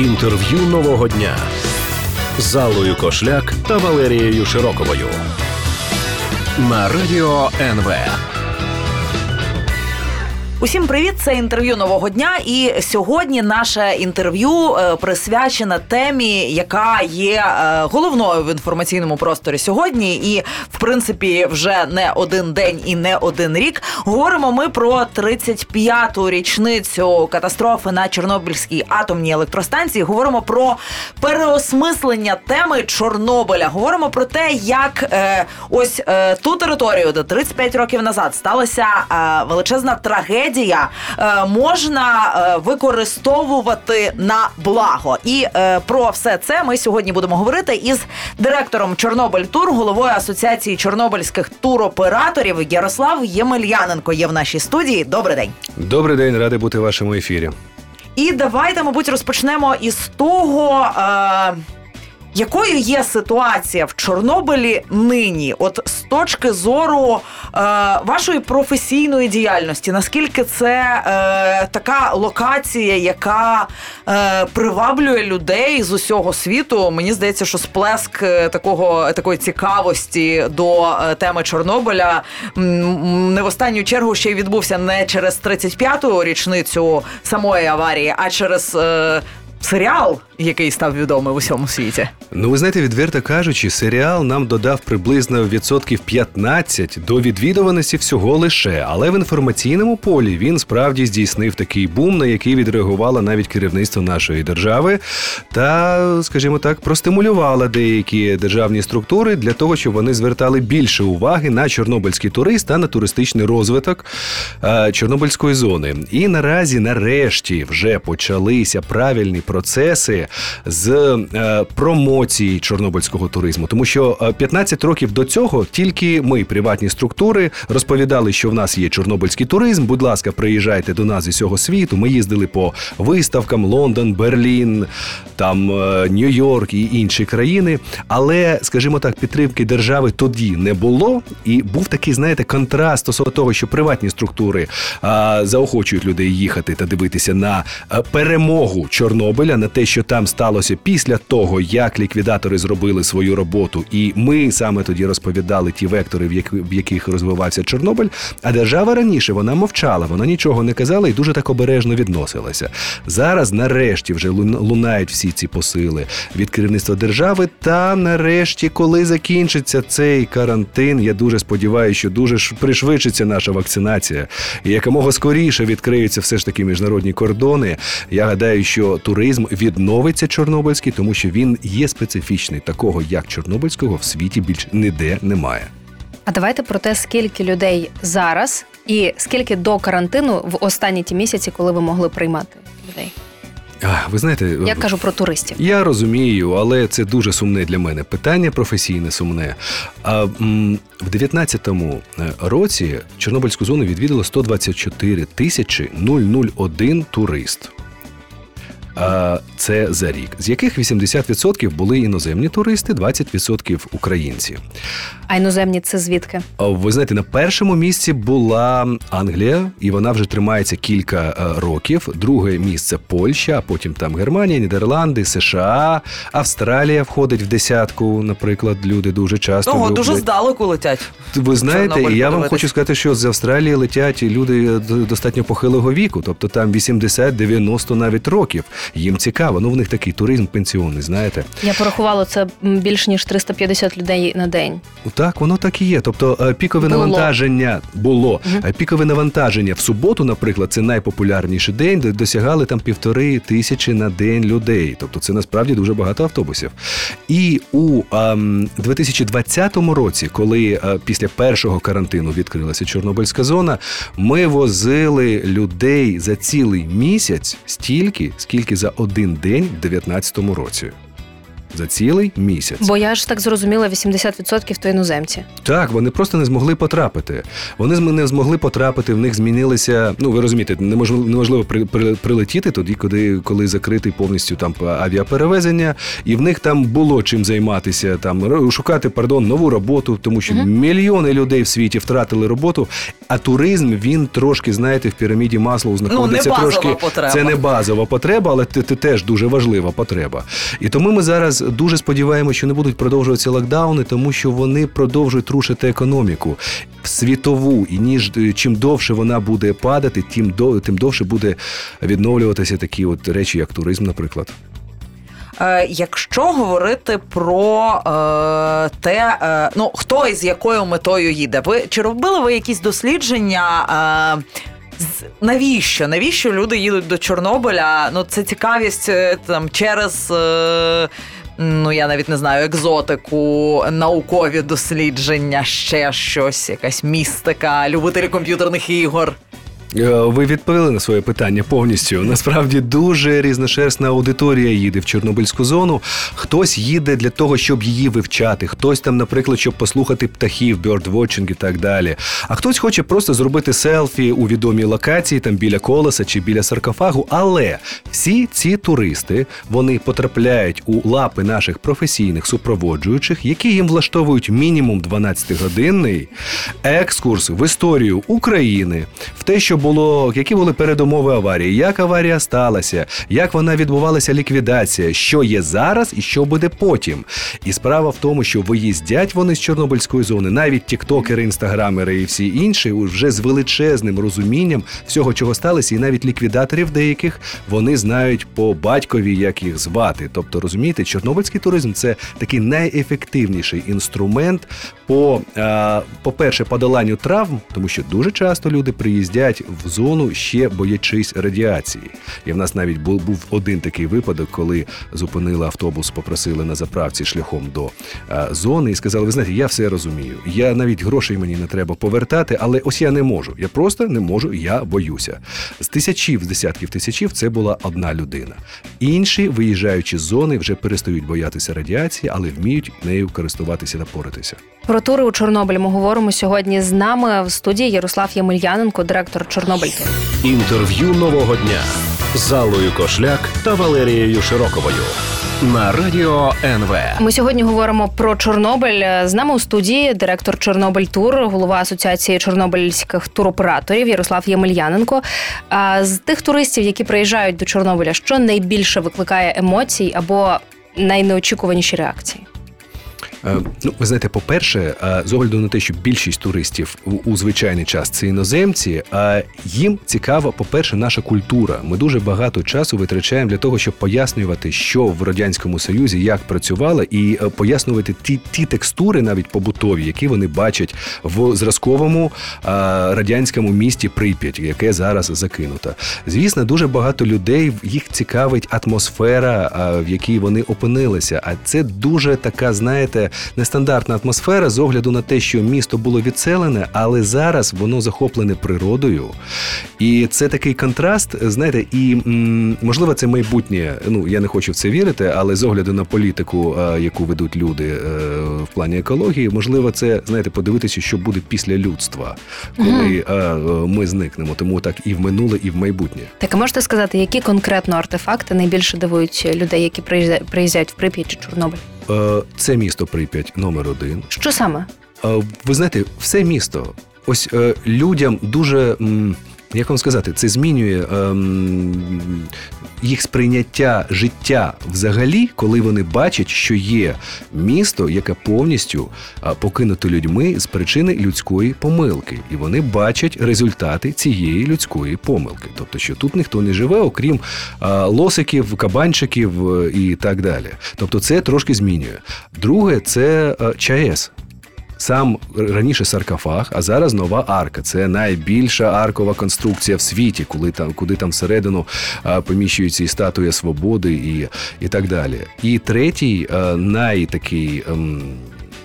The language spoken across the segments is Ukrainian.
Інтерв'ю нового дня з Аллою Кошляк та Валерією Широковою на радіо НВ. Усім привіт! Це інтерв'ю нового дня. І сьогодні наше інтерв'ю е, присвячене темі, яка є е, головною в інформаційному просторі сьогодні. І, в принципі, вже не один день і не один рік. Говоримо ми про 35-ту річницю катастрофи на Чорнобильській атомній електростанції. Говоримо про переосмислення теми Чорнобиля. Говоримо про те, як е, ось е, ту територію, де 35 років назад сталася е, величезна трагедія трагедія е, можна е, використовувати на благо. І е, про все це ми сьогодні будемо говорити із директором Чорнобиль Тур, головою асоціації чорнобильських туроператорів Ярослав Ємельяненко. Є в нашій студії. Добрий день. Добрий день, радий бути в вашому ефірі. І давайте, мабуть, розпочнемо із того. Е- якою є ситуація в Чорнобилі нині? От з точки зору е, вашої професійної діяльності, наскільки це е, така локація, яка е, приваблює людей з усього світу? Мені здається, що сплеск е, такого такої цікавості до е, теми Чорнобиля не в останню чергу ще й відбувся не через 35-ту річницю самої аварії, а через е, серіал, який став відомий в усьому світі. Ну, ви знаєте, відверто кажучи, серіал нам додав приблизно відсотків 15 до відвідуваності всього лише, але в інформаційному полі він справді здійснив такий бум, на який відреагувало навіть керівництво нашої держави, та, скажімо так, простимулювало деякі державні структури для того, щоб вони звертали більше уваги на чорнобильський турист та на туристичний розвиток е, Чорнобильської зони. І наразі, нарешті, вже почалися правильні процеси з е, промоції чорнобильського туризму, тому що 15 е, років до цього тільки ми, приватні структури, розповідали, що в нас є чорнобильський туризм. Будь ласка, приїжджайте до нас з усього світу. Ми їздили по виставкам Лондон, Берлін, там е, Нью-Йорк і інші країни. Але, скажімо так, підтримки держави тоді не було, і був такий, знаєте, контраст стосовно того, що приватні структури а, заохочують людей їхати та дивитися на перемогу Чорнобиля, на те, що там сталося після того, як ліквідатори зробили свою роботу, і ми саме тоді розповідали ті вектори, в яких розвивався Чорнобиль. А держава раніше вона мовчала, вона нічого не казала і дуже так обережно відносилася. Зараз, нарешті, вже лунають всі ці посили від керівництва держави. Та нарешті, коли закінчиться цей карантин, я дуже сподіваюся, що дуже пришвидшиться наша вакцинація, і якомога скоріше відкриються все ж таки міжнародні кордони. Я гадаю, що туризм відновиться Чорнобильський, тому що він є специфічний. Такого як Чорнобильського в світі більш ніде немає. А давайте про те, скільки людей зараз і скільки до карантину в останні ті місяці, коли ви могли приймати людей. Ви знаєте, я кажу про туристів. Я розумію, але це дуже сумне для мене питання, професійне сумне. А в 19-му е, році Чорнобильську зону відвідало 124 тисячі 001 турист це за рік, з яких 80% були іноземні туристи, 20% українці. А іноземні це звідки? Ви знаєте, на першому місці була Англія, і вона вже тримається кілька е, років. Друге місце Польща, а потім там Германія, Нідерланди, США, Австралія входить в десятку. Наприклад, люди дуже часто Ого, дуже здалеку летять. Ви знаєте, і я вам хочу сказати, що з Австралії летять люди достатньо похилого віку, тобто там 80-90 навіть років. Їм цікаво. Ну в них такий туризм пенсіонний. Знаєте, я порахувала це більш ніж 350 людей на день. Так, воно так і є. Тобто е, пікове було. навантаження було угу. пікове навантаження в суботу, наприклад, це найпопулярніший день, де досягали там півтори тисячі на день людей. Тобто, це насправді дуже багато автобусів. І у ем, 2020 році, коли е, після першого карантину відкрилася Чорнобильська зона, ми возили людей за цілий місяць стільки, скільки за один день в 2019 році. За цілий місяць. Бо я ж так зрозуміла, 80% то іноземці. Так, вони просто не змогли потрапити. Вони зм- не змогли потрапити. В них змінилися. Ну ви розумієте, неможливо, неможливо при, при, прилетіти туди, коли, коли закритий повністю там авіаперевезення, і в них там було чим займатися, там шукати пардон, нову роботу, тому що мільйони людей в світі втратили роботу. А туризм він трошки, знаєте, в піраміді Маслоу знаходиться Ну, не трошки. потреба. Це не базова потреба, але це теж дуже важлива потреба. І тому ми зараз дуже сподіваємося, що не будуть продовжуватися локдауни, тому що вони продовжують рушити економіку світову. І ніж е, чим довше вона буде падати, тим до тим довше буде відновлюватися такі от речі, як туризм, наприклад. Е, якщо говорити про е, те, е, ну хто і з якою метою їде, ви чи робили ви якісь дослідження? Е, Навіщо? Навіщо люди їдуть до Чорнобиля? Ну, це цікавість е, там через. Ну, я навіть не знаю, екзотику, наукові дослідження, ще щось, якась містика, любителі комп'ютерних ігор. Е, Ви відповіли на своє питання повністю. Насправді дуже різношерстна аудиторія їде в Чорнобильську зону. Хтось їде для того, щоб її вивчати, хтось там, наприклад, щоб послухати птахів, бьордвотчинг і так далі. А хтось хоче просто зробити селфі у відомій локації, там біля колеса чи біля саркофагу. Але всі ці туристи вони потрапляють у лапи наших професійних супроводжуючих, які їм влаштовують мінімум 12-годинний екскурс в історію України, в те, що було, які були передумови аварії, як аварія сталася, як вона відбувалася ліквідація, що є зараз і що буде потім. І справа в тому, що виїздять вони з Чорнобильської зони, навіть тіктокери, інстаграмери і всі інші, вже з величезним розумінням всього, чого сталося, і навіть ліквідаторів деяких вони знають по батькові, як їх звати. Тобто, розумієте, чорнобильський туризм це такий найефективніший інструмент по, е, по-перше, подоланню травм, тому що дуже часто люди приїздять в зону ще боячись радіації. І в нас навіть був, один такий випадок, коли зупинили автобус, попросили на заправці шляхом до е, зони і сказали: ви знаєте, я все розумію. Я навіть грошей мені не треба повертати, але ось я не можу. Я просто не можу, я боюся. З тисячів, з десятків тисячів, це була одна людина. Інші, виїжджаючи з зони, вже перестають боятися радіації, але вміють нею користуватися та поратися. Про тури у Чорнобилі ми говоримо сьогодні з нами в студії Ярослав Ємельяненко, директор Чорнобильки. Інтерв'ю нового дня з Аллою Кошляк та Валерією Широковою на радіо НВ. Ми сьогодні говоримо про Чорнобиль. З нами у студії директор Чорнобиль Тур, голова асоціації чорнобильських туроператорів Ярослав Ємельяненко. А з тих туристів, які приїжджають до Чорнобиля, що найбільше викликає емоцій або найнеочікуваніші реакції? Е, Ну, ви знаєте, по-перше, е, з огляду на те, що більшість туристів у, звичайний час це іноземці, е, їм цікава, по-перше, наша культура. Ми дуже багато часу витрачаємо для того, щоб пояснювати, що в радянському союзі як працювало, і пояснювати ті, ті текстури, навіть побутові, які вони бачать в зразковому радянському місті Прип'ять, яке зараз закинуто. Звісно, дуже багато людей їх цікавить атмосфера, в якій вони опинилися. А це дуже така, знаєте, нестандартна атмосфера з огляду на те, що місто було відселене, але зараз воно захоплене природою. І це такий контраст, знаєте, і можливо, це майбутнє. Ну я не хочу в це вірити, але з огляду на політику, е, яку ведуть люди е, в плані екології, можливо, це знаєте, подивитися, що буде після людства, коли е, ми зникнемо. Тому так і в минуле, і в майбутнє. Так, а можете сказати, які конкретно артефакти найбільше дивують людей, які приїздять в Прип'ять чи Чорнобиль? Е, Це місто Прип'ять номер один. Що саме? Е, Ви знаєте, все місто. Ось е, людям дуже. Як вам сказати, це змінює ем, їх сприйняття життя взагалі, коли вони бачать, що є місто, яке повністю покинуто людьми з причини людської помилки, і вони бачать результати цієї людської помилки. Тобто, що тут ніхто не живе, окрім а, лосиків, кабанчиків е, і так далі. Тобто, це трошки змінює. Друге, це е, ЧАЕС. Сам раніше саркофаг, а зараз нова арка. Це найбільша аркова конструкція в світі, коли там, куди там всередину поміщуються і статуя свободи, і, і так далі. І третій, найтакий.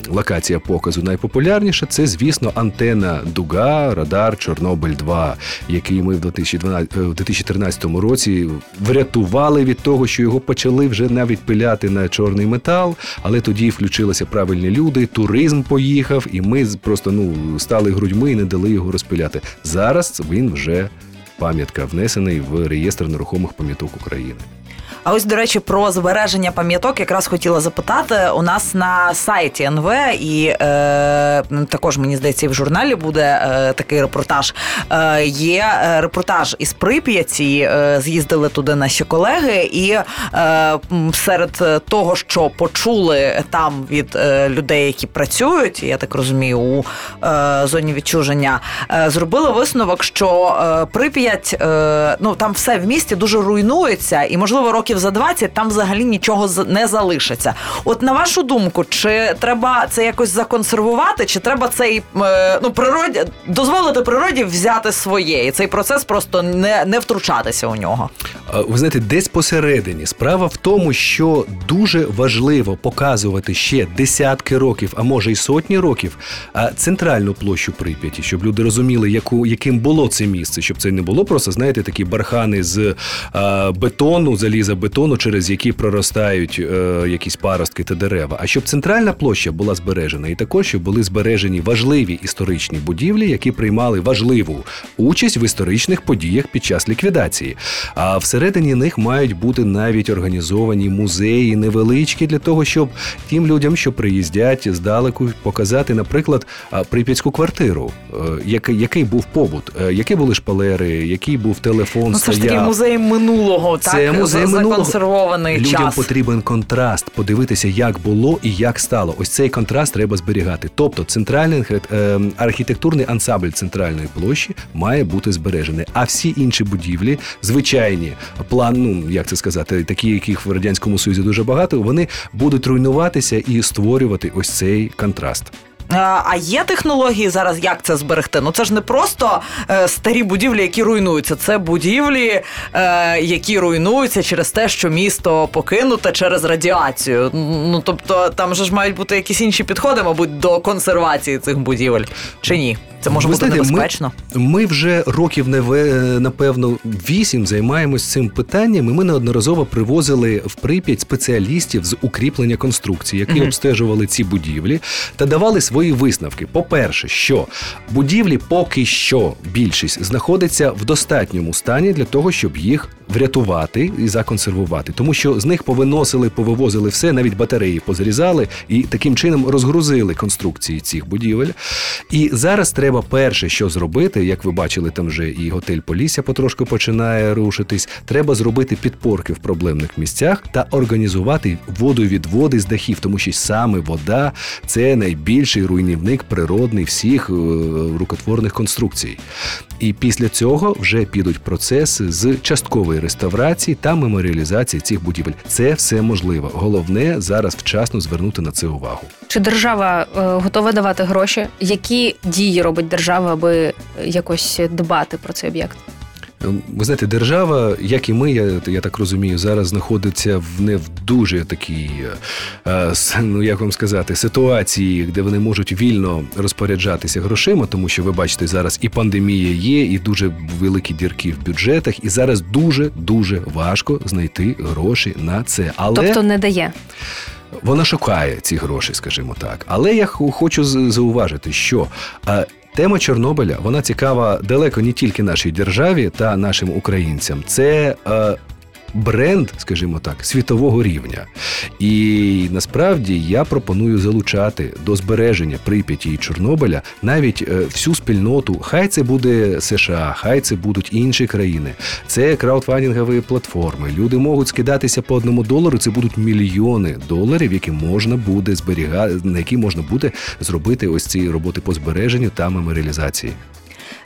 Локація показу найпопулярніша це, звісно, антена Дуга, Радар Чорнобиль 2 який ми в 2012, в 2013 році врятували від того, що його почали вже навіть пиляти на чорний метал, але тоді включилися правильні люди, туризм поїхав, і ми просто ну стали грудьми і не дали його розпиляти. Зараз він вже пам'ятка внесений в реєстр нерухомих пам'яток України. А ось, до речі, про збереження пам'яток якраз хотіла запитати. У нас на сайті НВ і е, також мені здається, і в журналі буде е, такий репортаж. Е, Є е, репортаж із Прип'яті. Е, з'їздили туди наші колеги, і е, серед того, що почули там від е, людей, які працюють, я так розумію, у е, зоні відчуження, зробили висновок, що Прип'ять, ну там все в місті дуже руйнується, і можливо років років за 20 там взагалі нічого не залишиться. От на вашу думку, чи треба це якось законсервувати, чи треба цей е, ну природі дозволити природі взяти своє, і цей процес просто не, не втручатися у нього? Ви знаєте, десь посередині справа в тому, що дуже важливо показувати ще десятки років, а може й сотні років, центральну площу Прип'яті, щоб люди розуміли, яку яким було це місце, щоб це не було просто, знаєте, такі бархани з бетону, заліза бетону, через які проростають е, якісь паростки та дерева. А щоб центральна площа була збережена, і також щоб були збережені важливі історичні будівлі, які приймали важливу участь в історичних подіях під час ліквідації. А всередині них мають бути навіть організовані музеї невеличкі для того, щоб тим людям, що приїздять здалеку, показати, наприклад, прип'ятську квартиру, е, який який був побут, е, які були шпалери, який був телефон. Ну, це ж таки музей минулого, це так музей минулого законсервований людям час. потрібен контраст, подивитися, як було і як стало. Ось цей контраст треба зберігати. Тобто, центральний е, архітектурний ансамбль центральної площі має бути збережений. А всі інші будівлі, звичайні план, ну як це сказати, такі, яких в радянському союзі дуже багато, вони будуть руйнуватися і створювати ось цей контраст. А є технології зараз, як це зберегти? Ну це ж не просто е, старі будівлі, які руйнуються. Це будівлі, е, які руйнуються через те, що місто покинуте через радіацію. Ну тобто там же ж мають бути якісь інші підходи, мабуть, до консервації цих будівель чи ні? Це може Ви бути знаєте, небезпечно. Ми, ми вже років напевно вісім займаємось цим питанням. і Ми неодноразово привозили в Прип'ять спеціалістів з укріплення конструкції, які mm-hmm. обстежували ці будівлі та давали свої висновки. По-перше, що будівлі поки що більшість знаходиться в достатньому стані для того, щоб їх врятувати і законсервувати, тому що з них повиносили, повивозили все, навіть батареї позрізали і таким чином розгрузили конструкції цих будівель. І зараз треба перше, що зробити, як ви бачили, там вже і готель Полісся потрошку починає рушитись. Треба зробити підпорки в проблемних місцях та організувати водовідводи з дахів, тому що саме вода це найбільший руйнівник природний всіх е, рукотворних конструкцій. І після цього вже підуть процеси з часткової реставрації та меморіалізації цих будівель. Це все можливо. Головне зараз вчасно звернути на це увагу. Чи держава е, готова давати гроші? Які дії робить держава, аби якось дбати про цей об'єкт? Ви знаєте, держава, як і ми, я я так розумію, зараз знаходиться в не в дуже такій, е, ну як вам сказати, ситуації, де вони можуть вільно розпоряджатися грошима, тому що ви бачите, зараз і пандемія є, і дуже великі дірки в бюджетах, і зараз дуже дуже важко знайти гроші на це. Але тобто не дає. Вона шукає ці гроші, скажімо так. Але я хочу зауважити, що Тема Чорнобиля вона цікава далеко не тільки нашій державі та нашим українцям. Це е, бренд, скажімо так, світового рівня. І насправді я пропоную залучати до збереження Прип'яті і Чорнобиля навіть е, всю спільноту. Хай це буде США, хай це будуть інші країни. Це краудфандингові платформи. Люди можуть скидатися по одному долару. Це будуть мільйони доларів, які можна буде зберігати, на які можна буде зробити ось ці роботи по збереженню та меморіалізації.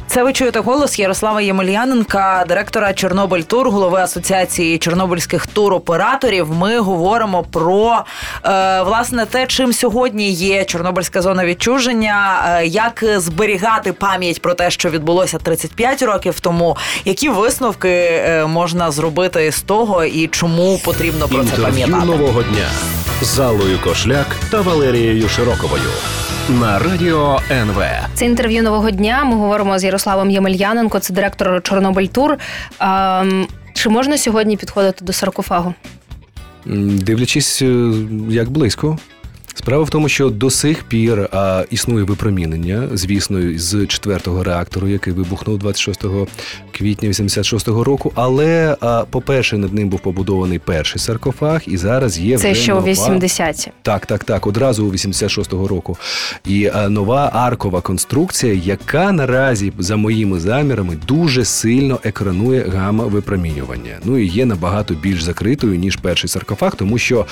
Це ви чуєте голос Ярослава Ємельяненка, директора Чорнобиль Тур, голови асоціації чорнобильських туроператорів. Ми говоримо про е, власне те, чим сьогодні є Чорнобильська зона відчуження, е, як зберігати пам'ять про те, що відбулося 35 років тому. Які висновки е, можна зробити з того і чому потрібно про Інтерв'ю це пам'ятати нового дня. з Аллою Кошляк та Валерією Широковою на радіо НВ. Це інтерв'ю нового дня. Ми говоримо з Ярославом Ємельяненко, це директор Чорнобиль Тур. Ем, Чи можна сьогодні підходити до саркофагу? Дивлячись, е, як близько. Справа в тому, що до сих пір а, існує випромінення, звісно, з четвертого реактору, який вибухнув 26 квітня 86-го року. Але, а, по-перше, над ним був побудований перший саркофаг, і зараз є Це вже ще у нова... 80-ті. Так, так, так, одразу у 86-го року. І е, нова аркова конструкція, яка наразі, за моїми замірами, дуже сильно екранує гамма випромінювання. Ну і є набагато більш закритою, ніж перший саркофаг, тому що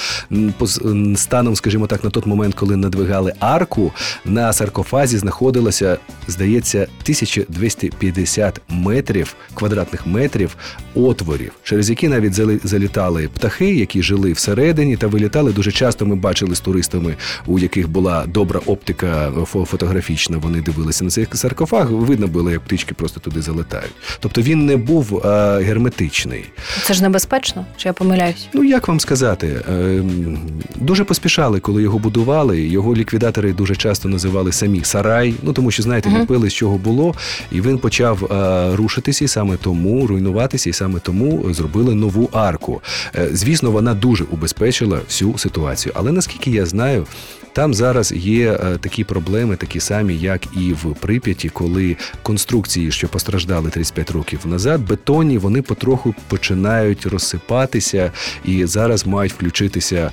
по станом, скажімо так, на той момент, коли надвигали арку, на саркофазі знаходилося, здається, 1250 метрів, квадратних метрів отворів, через які навіть залітали птахи, які жили всередині та вилітали. Дуже часто ми бачили з туристами, у яких була добра оптика фотографічна. Вони дивилися на цей саркофаг. Видно було, як птички просто туди залетають. Тобто він не був е, герметичний. Це ж небезпечно, чи я помиляюсь? Ну як вам сказати, ем, дуже поспішали, коли його будували. Його ліквідатори дуже часто називали самі сарай. Ну тому що знаєте, Мгм. ліпили з чого було, і він почав е, рушитися, і саме тому руйнуватися, і саме тому зробили нову арку. Е, звісно, вона дуже убезпечила всю ситуацію. Але наскільки я знаю. Там зараз є е, такі проблеми, такі самі, як і в Прип'яті, коли конструкції, що постраждали 35 років назад, бетонні, вони потроху починають розсипатися і зараз мають включитися.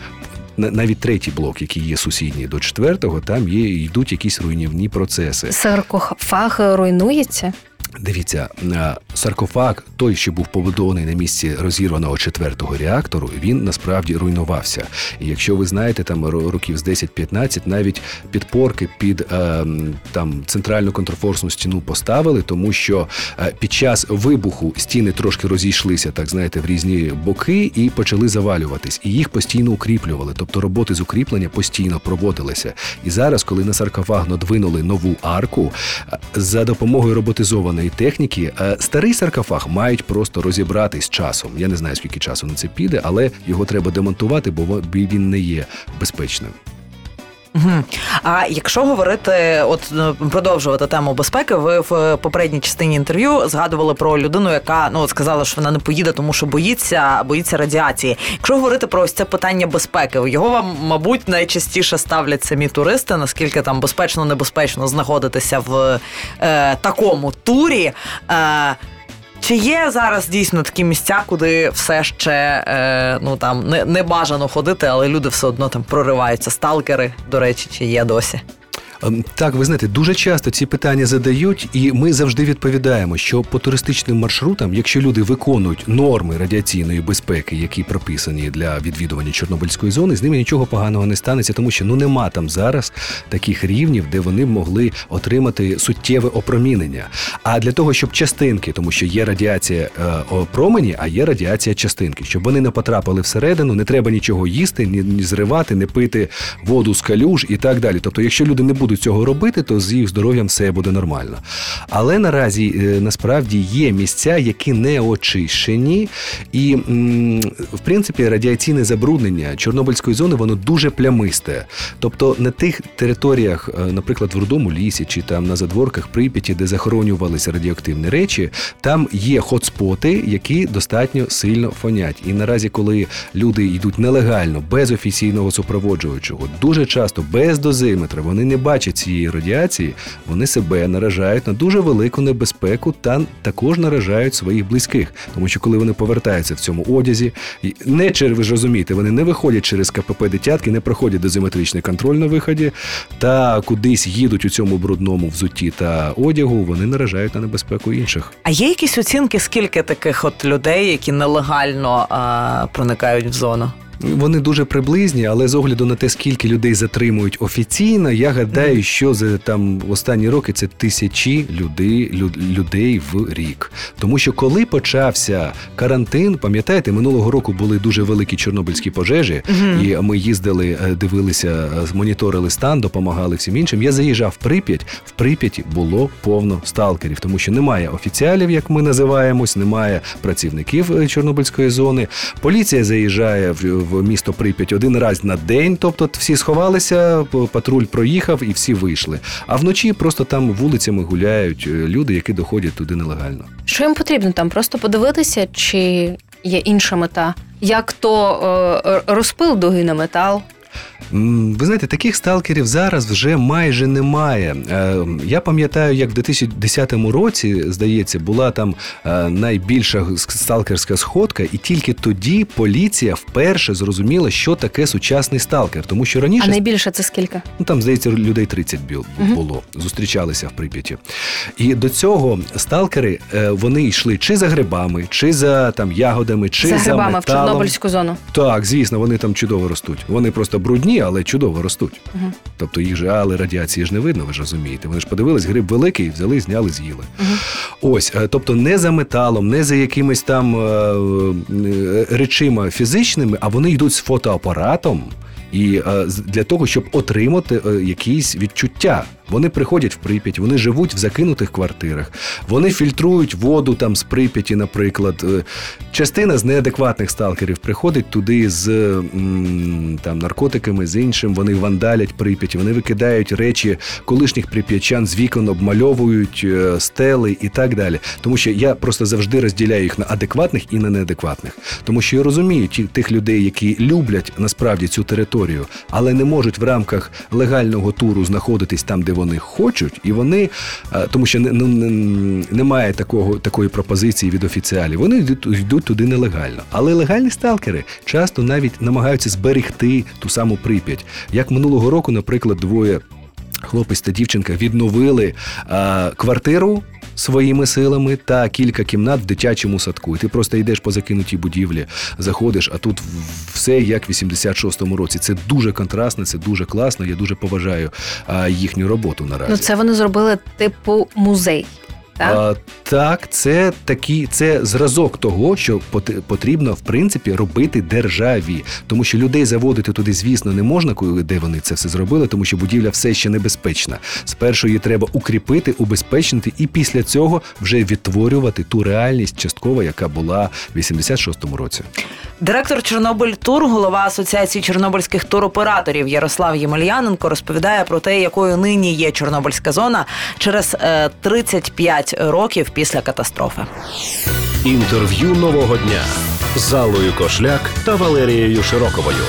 На- Навіть третій блок, який є сусідній до четвертого, там є йдуть якісь руйнівні процеси. Саркофаг руйнується? Дивіться, е, саркофаг, той, що був побудований на місці розірваного четвертого реактору, він насправді руйнувався. І якщо ви знаєте, там років з 10-15 навіть підпорки під е, там центральну контрфорсну стіну поставили, тому що е, під час вибуху стіни трошки розійшлися, так знаєте, в різні боки і почали завалюватись. І їх постійно укріплювали. Тобто роботи з укріплення постійно проводилися. І зараз, коли на саркофаг надвинули нову арку, за допомогою роботизованої техніки, е, старий саркофаг мають просто розібрати з часом. Я не знаю, скільки часу на це піде, але його треба демонтувати, бо він не є безпечним. Мгм. А якщо говорити, от е, продовжувати тему безпеки, ви в е, попередній частині інтерв'ю згадували про людину, яка ну сказала, що вона не поїде, тому що боїться, боїться радіації. Якщо говорити про ось це питання безпеки, його вам, мабуть, найчастіше ставлять самі туристи, наскільки там безпечно, небезпечно знаходитися в е, такому турі. Е, чи є зараз дійсно такі місця, куди все ще е, ну там не, не бажано ходити, але люди все одно там прориваються? Сталкери, до речі, чи є досі? Ем, Так, ви знаєте, дуже часто ці питання задають, і ми завжди відповідаємо, що по туристичним маршрутам, якщо люди виконують норми радіаційної безпеки, які прописані для відвідування Чорнобильської зони, з ними нічого поганого не станеться, тому що ну нема там зараз таких рівнів, де вони могли отримати суттєве опромінення. А для того, щоб частинки, тому що є радіація е, промені, а є радіація частинки, щоб вони не потрапили всередину, не треба нічого їсти, ні, зривати, не пити воду з калюж і так далі. Тобто, якщо люди не будуть цього робити, то з їх здоров'ям все буде нормально. Але наразі е, насправді є місця, які не очищені, і в принципі радіаційне забруднення Чорнобильської зони воно дуже плямисте. Тобто на тих територіях, е, наприклад, в рудому лісі чи там на задворках Прип'яті, де захоронювалися радіоактивні речі, там є хотспоти, які достатньо сильно фонять. І наразі, коли люди йдуть нелегально, без офіційного супроводжуючого, дуже часто без дозиметра, вони не бачать цієї радіації, вони себе наражають на дуже велику небезпеку та також наражають своїх близьких. Тому що коли вони повертаються в цьому одязі, не через ви ж розумієте, вони не виходять через КПП дитятки, не проходять дозиметричний контроль на виході, та кудись їдуть у цьому брудному взутті та одягу, вони наражають на небезпеку інших. А є якісь оцінки, скільки таких от людей, які нелегально а, проникають в зону? Вони дуже приблизні, але з огляду на те, скільки людей затримують офіційно, я гадаю, що за там останні роки це тисячі людей, лю- людей в рік. Тому що коли почався карантин, пам'ятаєте, минулого року були дуже великі чорнобильські пожежі, і ми їздили, е, дивилися, е, моніторили стан, допомагали всім іншим. Я заїжджав в Прип'ять. В Прип'яті було повно сталкерів, тому що немає офіціалів, як ми називаємось, немає працівників е, Чорнобильської зони. Поліція заїжджає в в місто Прип'ять один раз на день. Тобто всі сховалися, патруль проїхав і всі вийшли. А вночі просто там вулицями гуляють е, люди, які доходять туди нелегально. Що їм потрібно там? Просто подивитися, чи є інша мета? Як то е, розпил дуги на метал? Ви знаєте, таких сталкерів зараз вже майже немає. Е, я пам'ятаю, як в 2010 році, здається, була там е, найбільша сталкерська сходка, і тільки тоді поліція вперше зрозуміла, що таке сучасний сталкер. Тому що раніше А найбільше це скільки? Ну там здається, людей 30 було. Зустрічалися в Прип'яті. І до цього сталкери е, вони йшли чи за грибами, чи за там ягодами, чи за, за грибами металом. в Чорнобильську зону. Так, звісно, вони там чудово ростуть. Вони просто брудні, але чудово ростуть. Угу. Тобто їх же але радіації ж не видно, ви ж розумієте. Вони ж подивились, гриб великий, взяли, зняли, з'їли. Угу. Ось, е, тобто, не за металом, не за якимись там е, е, речима фізичними, а вони йдуть з фотоапаратом і для того, щоб отримати якісь відчуття. Вони приходять в Прип'ять, вони живуть в закинутих квартирах, вони фільтрують воду там з Прип'яті, наприклад. Е, частина з неадекватних сталкерів приходить туди з там наркотиками, з іншим. Вони вандалять Прип'ять, вони викидають речі колишніх прип'ятчан з вікон, обмальовують е, стели і так далі. Тому що я просто завжди розділяю їх на адекватних і на неадекватних. Тому що я розумію тих людей, які люблять насправді цю територію, але не можуть в рамках легального туру знаходитись там, де вони хочуть, і вони, е, тому що не, не, немає такого, такої пропозиції від офіціалів, вони йдуть, туди нелегально. Але легальні сталкери часто навіть намагаються зберегти ту саму прип'ять. Як минулого року, наприклад, двоє. Хлопець та дівчинка відновили а, квартиру своїми силами та кілька кімнат в дитячому садку. І ти просто йдеш по закинутій будівлі, заходиш, а тут все як в 86-му році. Це дуже контрастно, це дуже класно. Я дуже поважаю їхню роботу наразі. Ну це вони зробили типу музей. Так, а, так, це такі, це зразок того, що потрібно в принципі робити державі, тому що людей заводити туди, звісно, не можна, коли де вони це все зробили, тому що будівля все ще небезпечна. Спершу її треба укріпити, убезпечити, і після цього вже відтворювати ту реальність частково, яка була в 86-му році. Директор Чорнобиль Тур, голова асоціації чорнобильських туроператорів Ярослав Ємельяненко розповідає про те, якою нині є Чорнобильська зона через 35 5 років після катастрофи. Інтерв'ю нового дня з Аллою Кошляк та Валерією Широковою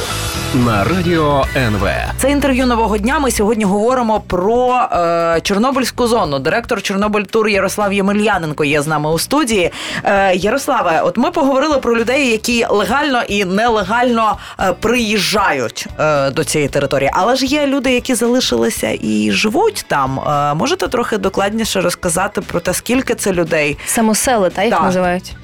на радіо НВ. Це інтерв'ю нового дня. Ми сьогодні говоримо про е, Чорнобильську зону. Директор Чорнобиль Тур Ярослав Ємельяненко є з нами у студії. Е, Ярославе, от ми поговорили про людей, які легально і нелегально е, приїжджають е, до цієї території. Але ж є люди, які залишилися і живуть там. Е, можете трохи докладніше розказати про те, скільки це людей? Самосели, та їх так. називають.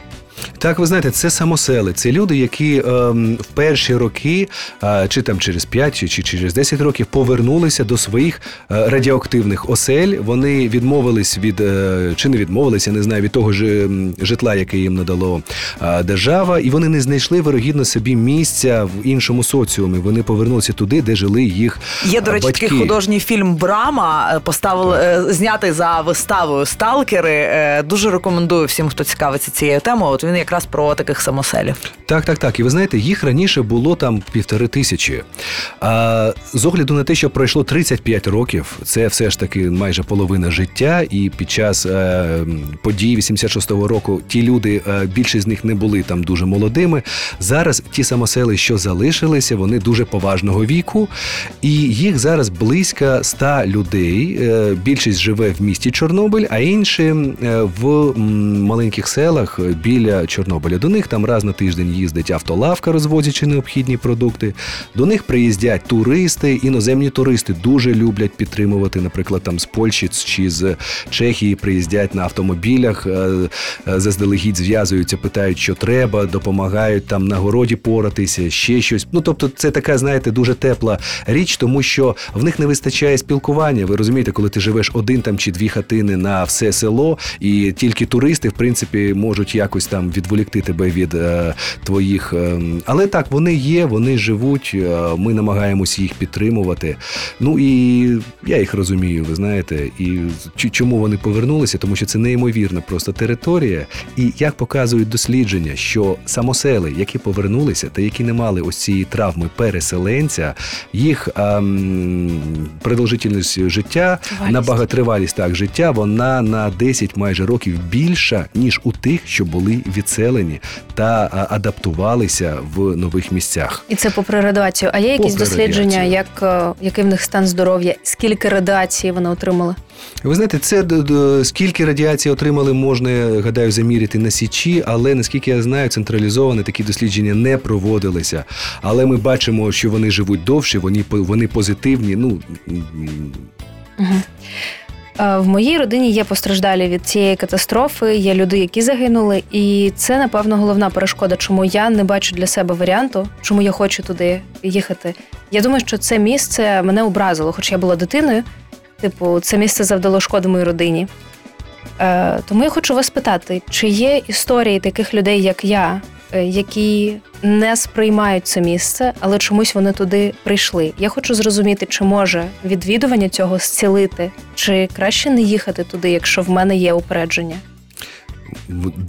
Так, ви знаєте, це самосели. Це люди, які ем, в перші роки, е, чи там через 5, чи, чи через 10 років повернулися до своїх е, радіоактивних осель. Вони відмовились від е, чи не відмовилися, не знаю, від того ж житла, яке їм надало е, держава, і вони не знайшли вирогідно собі місця в іншому соціумі. Вони повернулися туди, де жили їх. Є до речі, батьки. такий художній фільм Брама е, поставили е, знятий за виставою Сталкери. Дуже рекомендую всім, хто цікавиться цією темою. От він якраз про таких самоселів. Так, так, так. І ви знаєте, їх раніше було там півтори тисячі. А з огляду на те, що пройшло 35 років, це все ж таки майже половина життя. І під час е, подій 86-го року ті люди, е, більшість з них не були там дуже молодими. Зараз ті самосели, що залишилися, вони дуже поважного віку, і їх зараз близько 100 людей. Е, більшість живе в місті Чорнобиль, а інші е, в маленьких селах біля Чорнобиля. До них там раз на тиждень їздить автолавка, розвозячи необхідні продукти. До них приїздять туристи, іноземні туристи дуже люблять підтримувати, наприклад, там з Польщі чи з Чехії приїздять на автомобілях, е, е, заздалегідь зв'язуються, питають, що треба, допомагають там на городі поратися, ще щось. Ну тобто, це така, знаєте, дуже тепла річ, тому що в них не вистачає спілкування. Ви розумієте, коли ти живеш один там чи дві хатини на все село, і тільки туристи, в принципі, можуть якось там там відволікти тебе від е, твоїх. Е, але так, вони є, вони живуть. Е, ми намагаємось їх підтримувати. Ну і я їх розумію, ви знаєте, і чому вони повернулися, тому що це неймовірна просто територія. І як показують дослідження, що самосели, які повернулися, та які не мали ось цієї травми переселенця, їх ем, продовжительність життя Тривалість. набагато так життя, вона на 10 майже років більша ніж у тих, що були відселені та адаптувалися в нових місцях. І це попри радіацію. А є якісь Попри дослідження, радіацію. як, е, який в них стан здоров'я, скільки радіації вони отримали? Ви знаєте, це скільки радіації отримали, можна гадаю заміряти на січі, але наскільки я знаю, централізоване такі дослідження не проводилися. Але ми бачимо, що вони живуть довше, вони вони позитивні. Ну Угу. В моїй родині є постраждалі від цієї катастрофи, є люди, які загинули, і це, напевно, головна перешкода, чому я не бачу для себе варіанту, чому я хочу туди їхати. Я думаю, що це місце мене образило, хоч я була дитиною. Типу, це місце завдало шкоди моїй родині. Е, тому я хочу вас питати, чи є історії таких людей, як я, е, які не сприймають це місце, але чомусь вони туди прийшли. Я хочу зрозуміти, чи може відвідування цього зцілити, чи краще не їхати туди, якщо в мене є упередження.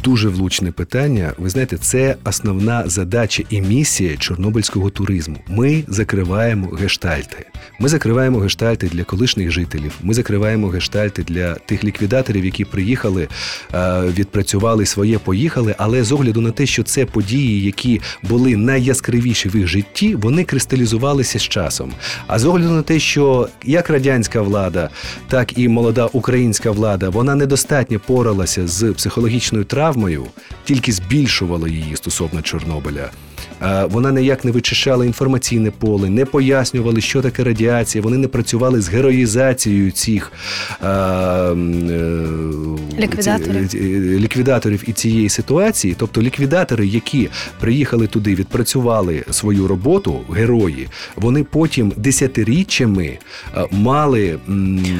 Дуже влучне питання. Ви знаєте, це основна задача і місія чорнобильського туризму. Ми закриваємо гештальти. Ми закриваємо гештальти для колишніх жителів. Ми закриваємо гештальти для тих ліквідаторів, які приїхали, е, відпрацювали своє, поїхали. Але з огляду на те, що це події, які були найяскравіші в їх житті, вони кристалізувалися з часом. А з огляду на те, що як радянська влада, так і молода українська влада, вона недостатньо поралася з психологічною травмою, тільки збільшувало її стосовно Чорнобиля. Е, Вона ніяк не вичищала інформаційне поле, не пояснювали, що таке радіація. Вони не працювали з героїзацією цих е, е, Ліквідаторів. ці- ліквідаторів і цієї ситуації. Тобто ліквідатори, які приїхали туди, відпрацювали свою роботу, герої, вони потім десятиріччями мали.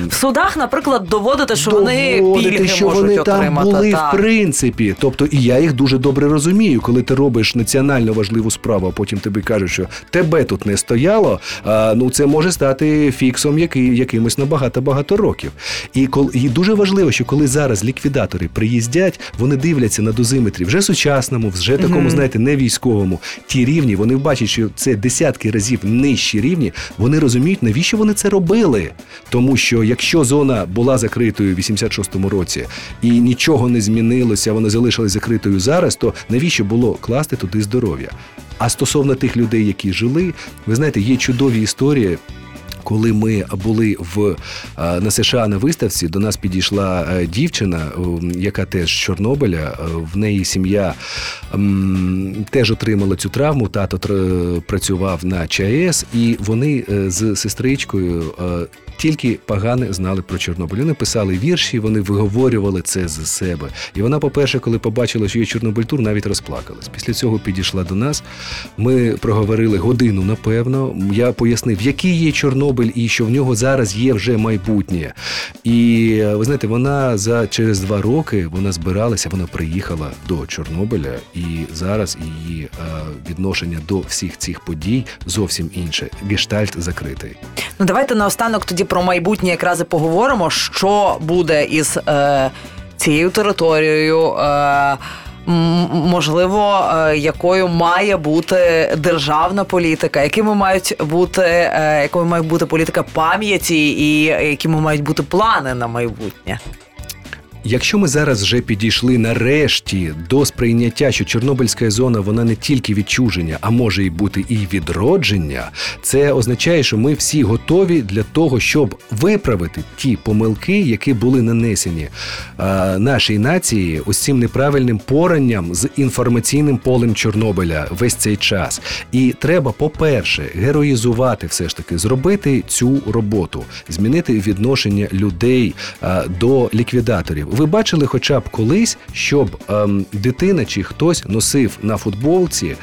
В судах, наприклад, доводити, що вони пільги що можуть вони отримати. там були так. в принципі. Тобто, і я їх дуже добре розумію, коли ти робиш національно важливу справу, а потім тобі кажуть, що тебе тут не стояло. А, ну це може стати фіксом, який якимось на багато багато років. І кол і дуже важливо, що коли зараз ліквідатори приїздять, вони дивляться на дозиметрі вже сучасному, вже такому, Мгм. знаєте, не військовому. Ті рівні вони бачать, що це десятки разів нижчі рівні. Вони розуміють, навіщо вони це робили. Тому що якщо зона була закритою в 86-му році і нічого не змінилося, вона залишилась закритою зараз, то навіщо було класти туди здоров'я? А стосовно тих людей, які жили, ви знаєте, є чудові історії. Коли ми були в е, на США на виставці, до нас підійшла е, дівчина, е, яка теж з Чорнобиля. В неї сім'я теж отримала цю травму. Тато працював на ЧАЕС, і вони з сестричкою. Тільки погане знали про Чорнобиль. Вони писали вірші, вони виговорювали це з себе. І вона, по-перше, коли побачила, що є Чорнобиль тур, навіть розплакалась. Після цього підійшла до нас. Ми проговорили годину, напевно. Я пояснив, який є Чорнобиль і що в нього зараз є вже майбутнє. І ви знаєте, вона за через два роки вона збиралася, вона приїхала до Чорнобиля, і зараз її е, відношення до всіх цих подій зовсім інше. Гештальт закритий. Ну давайте наостанок тоді про майбутнє якраз і поговоримо, що буде із е, цією територією. Е, Можливо, е, якою має бути державна політика, якими мають бути, е, якою має бути політика пам'яті, і якими мають бути плани на майбутнє. Якщо ми зараз вже підійшли нарешті до сприйняття, що Чорнобильська зона вона не тільки відчуження, а може і бути і відродження, це означає, що ми всі готові для того, щоб виправити ті помилки, які були нанесені е, нашій нації ось цим неправильним поранням з інформаційним полем Чорнобиля весь цей час. І треба, по-перше, героїзувати все ж таки, зробити цю роботу, змінити відношення людей е, до ліквідаторів. Ви бачили, хоча б колись, щоб ем, дитина чи хтось носив на футболці е,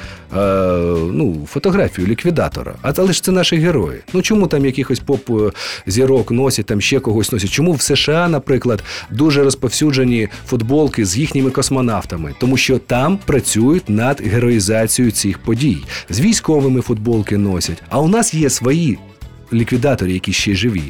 ну, фотографію ліквідатора. А але ж це наші герої. Ну чому там якихось поп е, зірок носять, там ще когось носять? Чому в США, наприклад, дуже розповсюджені футболки з їхніми космонавтами? Тому що там працюють над героїзацією цих подій. З військовими футболки носять. А у нас є свої ліквідатори, які ще живі.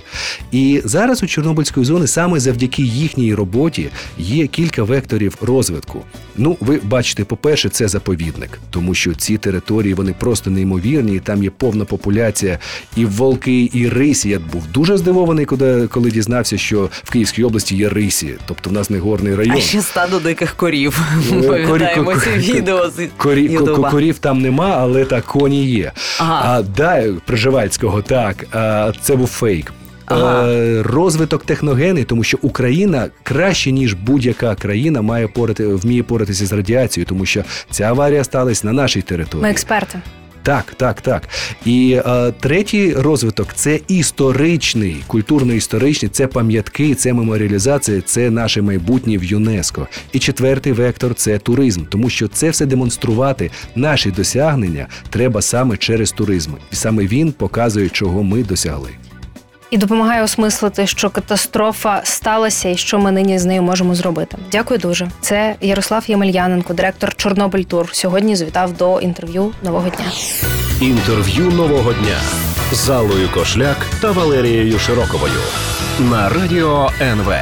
І зараз у Чорнобильської зони саме завдяки їхній роботі є кілька векторів розвитку. Ну, ви бачите, по-перше, це заповідник, тому що ці території вони просто неймовірні, і там є повна популяція і волки, і рисі. Я був дуже здивований, коли, коли дізнався, що в Київській області є рисі, тобто в нас не горний район. А ще стадо диких корів. Е, Пам'ятаємо ці відео з корів там нема, але так коні є. А да, Приживальського, так, це був фейк. Ага. Розвиток техногенний, тому що Україна краще ніж будь-яка країна має порати, вміє поратися з радіацією, тому що ця аварія сталася на нашій території. Ми експерти. Так, так, так. І е, третій розвиток це історичний, культурно-історичний, це пам'ятки, це меморіалізація, це наше майбутнє в ЮНЕСКО. І четвертий вектор це туризм, тому що це все демонструвати наші досягнення треба саме через туризм, і саме він показує, чого ми досягли. І допомагає осмислити, що катастрофа сталася і що ми нині з нею можемо зробити. Дякую дуже. Це Ярослав Ємельяненко, директор Чорнобиль Тур. Сьогодні звітав до інтерв'ю нового дня. Інтерв'ю нового дня з Аллою Кошляк та Валерією Широковою на радіо НВ.